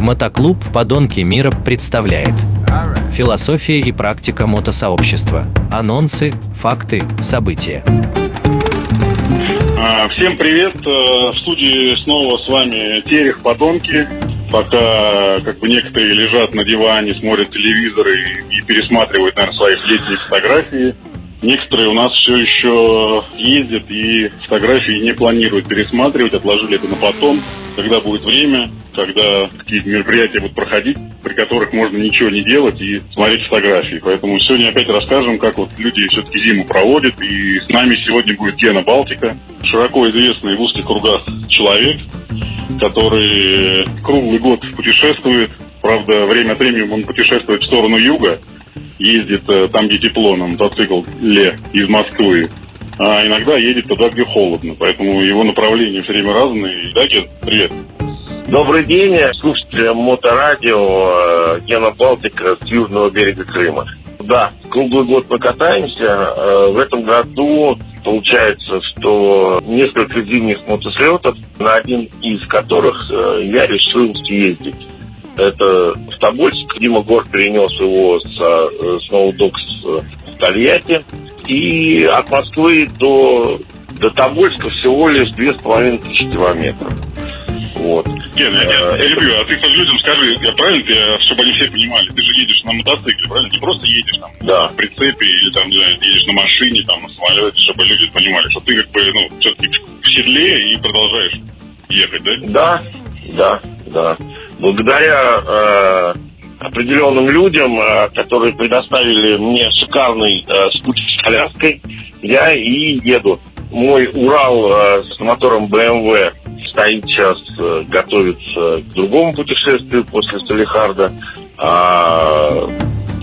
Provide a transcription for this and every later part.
Мотоклуб «Подонки мира» представляет Философия и практика мотосообщества. Анонсы, факты, события. А, Всем привет! Э, В студии снова с вами Терех Подонки. Пока как бы некоторые лежат на диване, смотрят телевизор и, и пересматривают, наверное, свои летние фотографии. Некоторые у нас все еще ездят и фотографии не планируют пересматривать, отложили это на потом, когда будет время, когда какие-то мероприятия будут проходить, при которых можно ничего не делать и смотреть фотографии. Поэтому сегодня опять расскажем, как вот люди все-таки зиму проводят. И с нами сегодня будет Гена Балтика, широко известный в узких кругах человек, который круглый год путешествует. Правда, время от времени он путешествует в сторону юга, ездит э, там, где тепло, на мотоцикле из Москвы. А иногда едет туда, где холодно. Поэтому его направления все время разные. Да, Ген, привет. Добрый день, слушатели Моторадио, э, Гена Балтика с южного берега Крыма. Да, круглый год мы катаемся. Э, В этом году получается, что несколько зимних мотослетов, на один из которых э, я решил съездить. Это в Тобольск. Дима Гор перенес его с э, Сноудокс в Тольятти. И от Москвы до, до Тобольска всего лишь две с половиной тысячи километров. Вот. Ген, я Э, тебя это- перебью, а ты хоть людям скажи, я правильно, ты, чтобы они все понимали, ты же едешь на мотоцикле, правильно? Не просто едешь там Да. в прицепе или там, не знаю, едешь на машине, там, на самолете, чтобы люди понимали, что ты как бы, ну, все-таки в седле и продолжаешь ехать, да? Да, да, да. Благодаря э, определенным людям, э, которые предоставили мне шикарный э, спутник с коляской, я и еду. Мой Урал с мотором BMW стоит сейчас, готовится к другому путешествию после Салихарда. А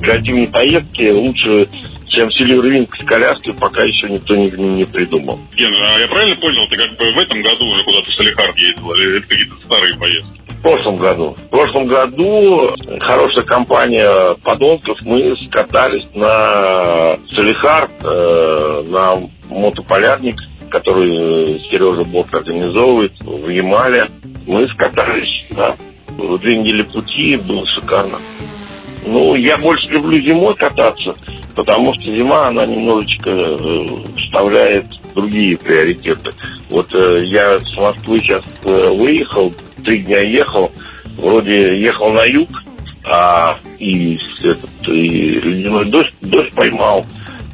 для зимней поездки лучше, чем Сильвервинг с коляской, пока еще никто не, не придумал. Ген, а я правильно понял, ты как бы в этом году уже куда-то в Салихард ездил, или это какие-то старые поездки? Прошлом году. В прошлом году хорошая компания подонков, мы скатались на Салихард, э, на мотополярник, который Сережа Бот организовывает в Ямале. Мы скатались, да. В две недели пути было шикарно. Ну, я больше люблю зимой кататься, потому что зима, она немножечко э, вставляет другие приоритеты. Вот э, я с Москвы сейчас э, выехал, три дня ехал, вроде ехал на юг, а и, этот, и ледяной дождь, дождь поймал.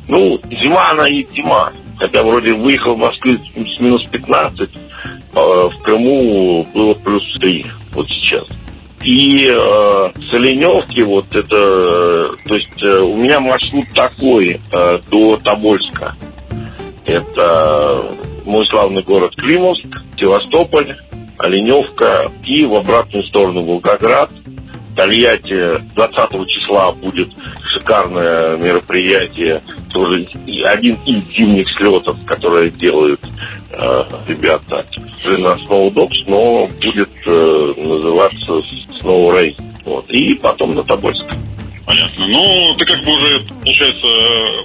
Ну, зима, она и зима. Хотя вроде выехал в Москву с минус 15, а в Крыму было плюс 3 вот сейчас. И э, с Оленевки вот это, э, то есть э, у меня маршрут такой э, до Тобольска. Это мой славный город Климовск, Севастополь, Оленевка и в обратную сторону Волгоград. Тольятти 20 числа будет шикарное мероприятие, тоже один из зимних слетов, которые делают э, ребята на Сноудокс, но будет э, называться Snow Race. Вот. И потом на Тобольск. Понятно. Ну, ты как бы уже, получается,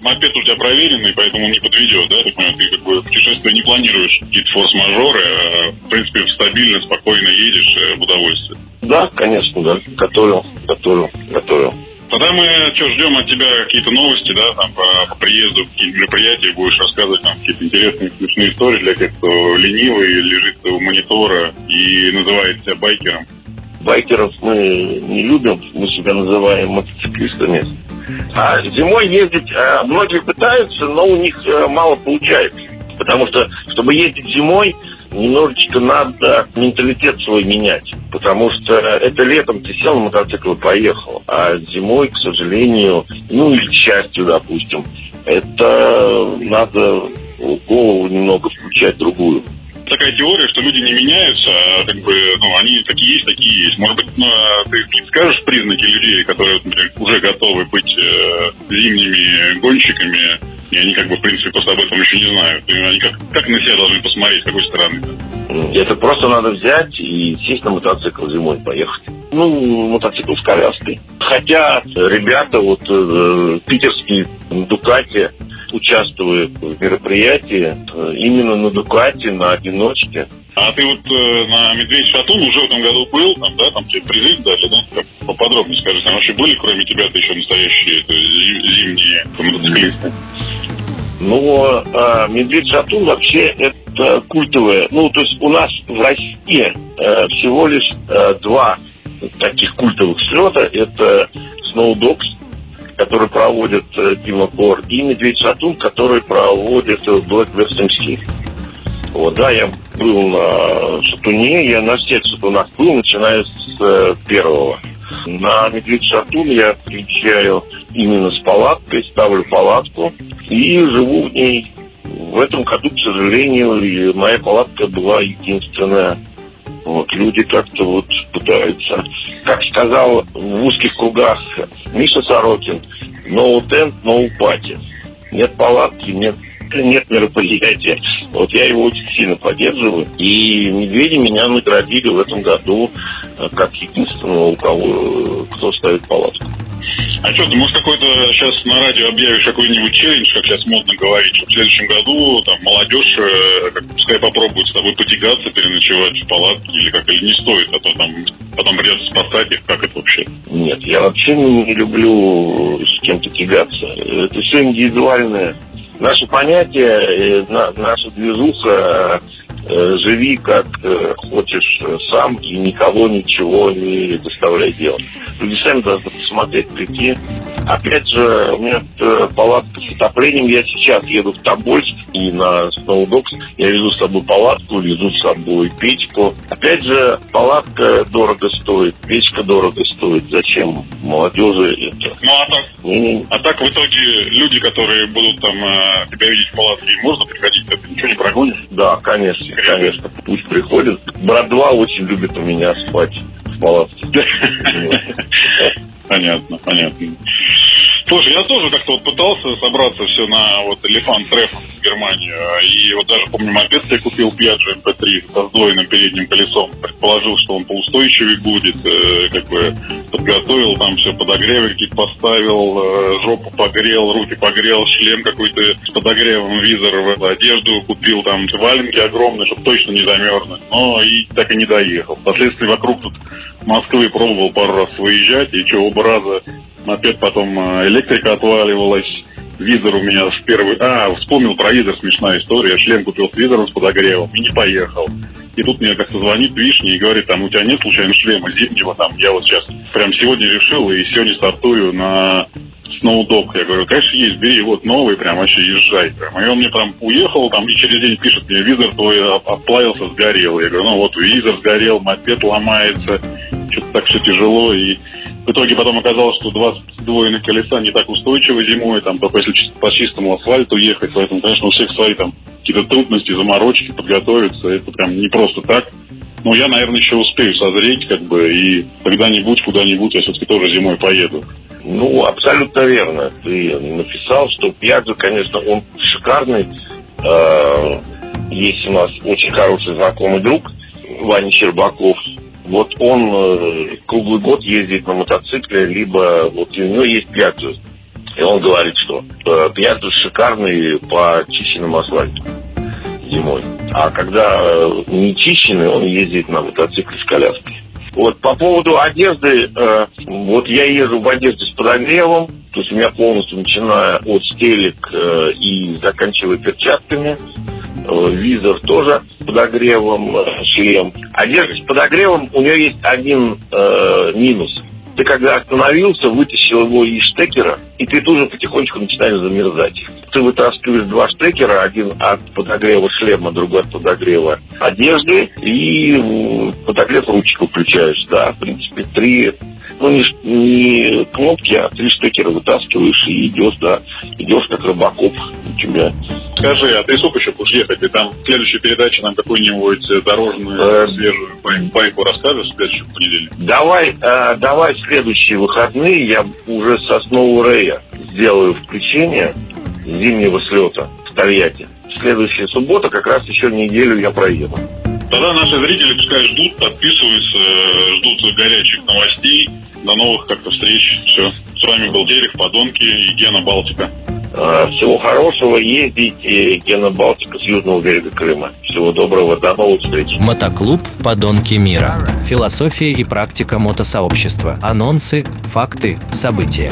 мопед у тебя проверенный, поэтому не подведет, да? Я так понимаю, ты как бы путешествие не планируешь какие-то форс-мажоры, а, в принципе, стабильно, спокойно едешь э, в удовольствие. Да, конечно, да. Готовил, готовил, готовил. Тогда мы что, ждем от тебя какие-то новости, да, там, по, по приезду, какие-то мероприятия, будешь рассказывать там какие-то интересные, смешные истории для тех, кто ленивый, лежит у монитора и называет себя байкером. Байкеров мы не любим, мы себя называем мотоциклистами. А зимой ездить э, многие пытаются, но у них э, мало получается. Потому что, чтобы ездить зимой, немножечко надо менталитет свой менять. Потому что это летом ты сел на мотоцикл и поехал. А зимой, к сожалению, ну или к счастью, допустим, это надо голову немного включать другую. Такая теория, что люди не меняются, а как бы, ну, они такие есть, такие есть. Может быть, ну, а ты скажешь признаки людей, которые, например, уже готовы быть э, зимними гонщиками, и они как бы, в принципе, просто об этом еще не знают. И они как, как на себя должны посмотреть, с какой стороны? Это просто надо взять и сесть на мотоцикл зимой поехать. Ну, мотоцикл с коляской. Хотя ребята, вот э, питерские Дукати, участвует в мероприятии э, именно на Дукате, на одиночке. А ты вот э, на Медведь Шатун уже в этом году был, там, да, там тебе призыв дали, да? Как, поподробнее скажи, там вообще были, кроме тебя-то еще настоящие это, зимние мотоциклисты? Ну, э, Медведь Шатун вообще это культовое. Ну, то есть у нас в России э, всего лишь э, два таких культовых слета. Это Snowdogs, который проводит э, Дима Кор, и Медведь Шатун, который проводит Black West MC. Вот, да, я был на Шатуне, я на всех Шатунах был, начиная с э, первого. На Медведь Шатун я приезжаю именно с палаткой, ставлю палатку и живу в ней. В этом году, к сожалению, моя палатка была единственная. Вот, люди как-то вот пытаются, как сказал в узких кругах Миша Сорокин, no tent, no party. Нет палатки, нет нет мероприятия. Вот я его очень сильно поддерживаю. И медведи меня наградили в этом году э, как единственного, у кого э, кто ставит палатку. А что, ты, может, какой-то сейчас на радио объявишь какой-нибудь челлендж, как сейчас модно говорить, что в следующем году там молодежь, э, как, пускай попробует с тобой потягаться, переночевать в палатке, или как, или не стоит, а то там потом придется спасать их, как это вообще? Нет, я вообще не люблю с кем-то тягаться. Это все индивидуальное. Наше понятие, э, наша движуха живи как э, хочешь сам и никого ничего не заставляй делать. Люди сами должны посмотреть, прийти. Опять же, у меня э, палатка с отоплением. Я сейчас еду в Тобольск и на Сноудокс. Я везу с собой палатку, везу с собой печку. Опять же, палатка дорого стоит, печка дорого стоит. Зачем молодежи это? Ну а так? Не-не. А так в итоге люди, которые будут там тебя видеть в палатке, можно приходить, ты ничего не прогонишь? Да, конечно конечно, пусть приходит. Брат 2 очень любит у меня спать в палатке. Понятно, понятно. Слушай, я тоже как-то вот пытался собраться все на вот Элефант Треф в Германию. И вот даже, помню, мопед я купил Piaggio MP3 со сдвоенным передним колесом. Предположил, что он поустойчивее будет. Э, как бы подготовил там все, подогревы какие-то поставил, э, жопу погрел, руки погрел, шлем какой-то с подогревом, визор, одежду купил, там валенки огромные, чтобы точно не замерзнуть. Но и так и не доехал. Впоследствии вокруг тут Москвы пробовал пару раз выезжать, и что, оба раза Опять потом э, электрика отваливалась. Визор у меня в первый... А, вспомнил про визор, смешная история. Шлем купил с визором с подогревом и не поехал. И тут мне как-то звонит Вишня и говорит, там, у тебя нет случайно шлема зимнего? Там, я вот сейчас прям сегодня решил и сегодня стартую на сноудок. Я говорю, конечно, есть, бери, вот новый, прям вообще езжай. Прям. И он мне прям уехал, там, и через день пишет мне, визор твой оплавился, сгорел. Я говорю, ну вот визор сгорел, мопед ломается, что-то так все тяжело. И в итоге потом оказалось, что два сдвоенных колеса не так устойчивы зимой, там, только если по чистому асфальту ехать, поэтому, конечно, у всех свои там какие-то трудности, заморочки, подготовиться, это прям не просто так. Но я, наверное, еще успею созреть, как бы, и когда-нибудь, куда-нибудь я все-таки тоже зимой поеду. Ну, абсолютно верно. Ты написал, что Пьяджо, конечно, он шикарный. Э, есть у нас очень хороший знакомый друг, Ваня Щербаков, вот он э, круглый год ездит на мотоцикле, либо вот у него есть пьяцу. И он говорит, что э, пьяцу шикарный по чищенному асфальту зимой. А когда э, не чищенный, он ездит на мотоцикле с коляской. Вот по поводу одежды, э, вот я езжу в одежде с подогревом, то есть у меня полностью начиная от стелек э, и заканчивая перчатками. Э, визор тоже с подогревом, э, шлем. Одежда с подогревом, у нее есть один э, минус. Ты когда остановился, вытащил его из штекера, и ты тоже потихонечку начинаешь замерзать. Ты вытаскиваешь два штекера, один от подогрева шлема, другой от подогрева одежды, и подогрев ручку включаешь, да, в принципе, три ну, не, не кнопки, а три штекера вытаскиваешь и идешь, да, идешь как рыбаков у тебя. Скажи, а ты сколько еще будешь ехать? Ты там в следующей передаче нам какую-нибудь дорожную э, свежую байку расскажешь в следующем понедельник? Давай, э, давай в следующие выходные я уже со Сноу Рэя сделаю включение зимнего слета в Тольятти. Следующая суббота как раз еще неделю я проеду. Тогда наши зрители пускай ждут, подписываются, э, ждут горячих новостей. До новых как-то встреч. Все. С вами был Терех, Подонки и Гена Балтика. Э, Всего хорошего. Ездите, Гена Балтика с южного берега Крыма. Всего доброго. До новых встреч. Мотоклуб «Подонки мира». Философия и практика мотосообщества. Анонсы, факты, события.